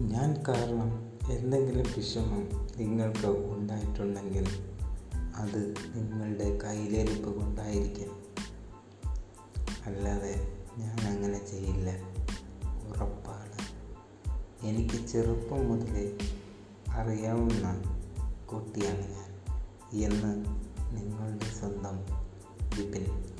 ഞാൻ കാരണം എന്തെങ്കിലും വിഷമം നിങ്ങൾക്ക് ഉണ്ടായിട്ടുണ്ടെങ്കിൽ അത് നിങ്ങളുടെ കയ്യിലിരിപ്പ് കൊണ്ടായിരിക്കും. അല്ലാതെ ഞാൻ അങ്ങനെ ചെയ്യില്ല. ഉറപ്പാണ്. എനിക്ക് ചെറുപ്പം മുതലേ അറിയാവുന്ന കുട്ടിയാണ് ഞാൻ. എന്ന് നിങ്ങളുടെ സ്വന്തം വിപിൻ.